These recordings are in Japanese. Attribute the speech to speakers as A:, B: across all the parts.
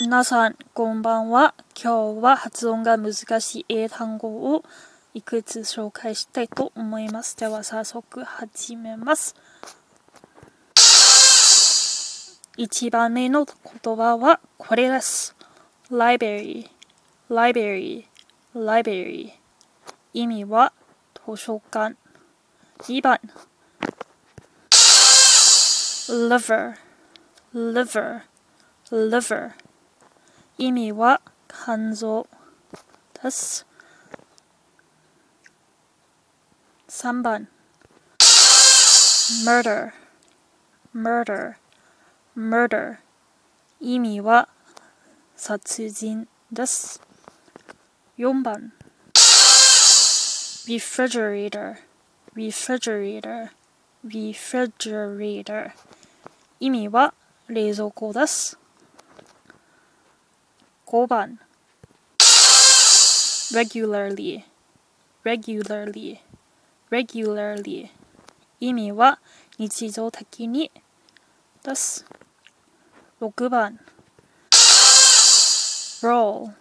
A: 皆さん、こんばんは。今日は発音が難しい英単語をいくつ紹介したいと思います。では早速始めます。1番目の言葉はこれです。library, library, library 意味は図書館。2番 liver, liver, liver 意味は肝臓です。3番 murder, murder, murder 意味は殺人です。4番 refrigerator, refrigerator, refrigerator 意味は冷蔵庫です。5番 regularly, regularly, regularly 意味は日常的にです。6番 roll,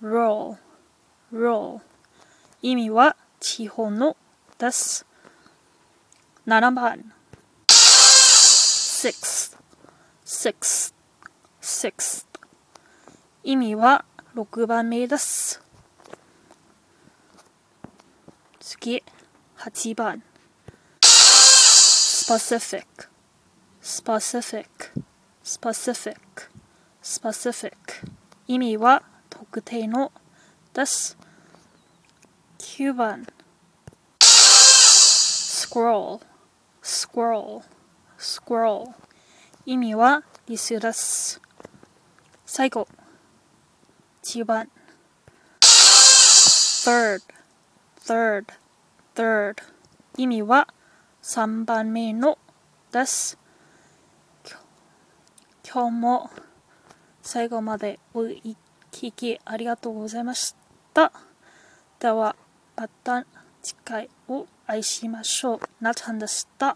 A: roll, roll 意味は地方のです。7番 six six six 意味は6番目です。次、8番 specific, specific, specific, specific 意味は特定のです。9番 squirrel, squirrel squirrel 意味はリスです。最後、1番 third, third, third 意味は3番目のです。今日も最後までお聞きありがとうございました。では、また次回を愛しましょう。なちゃんでした。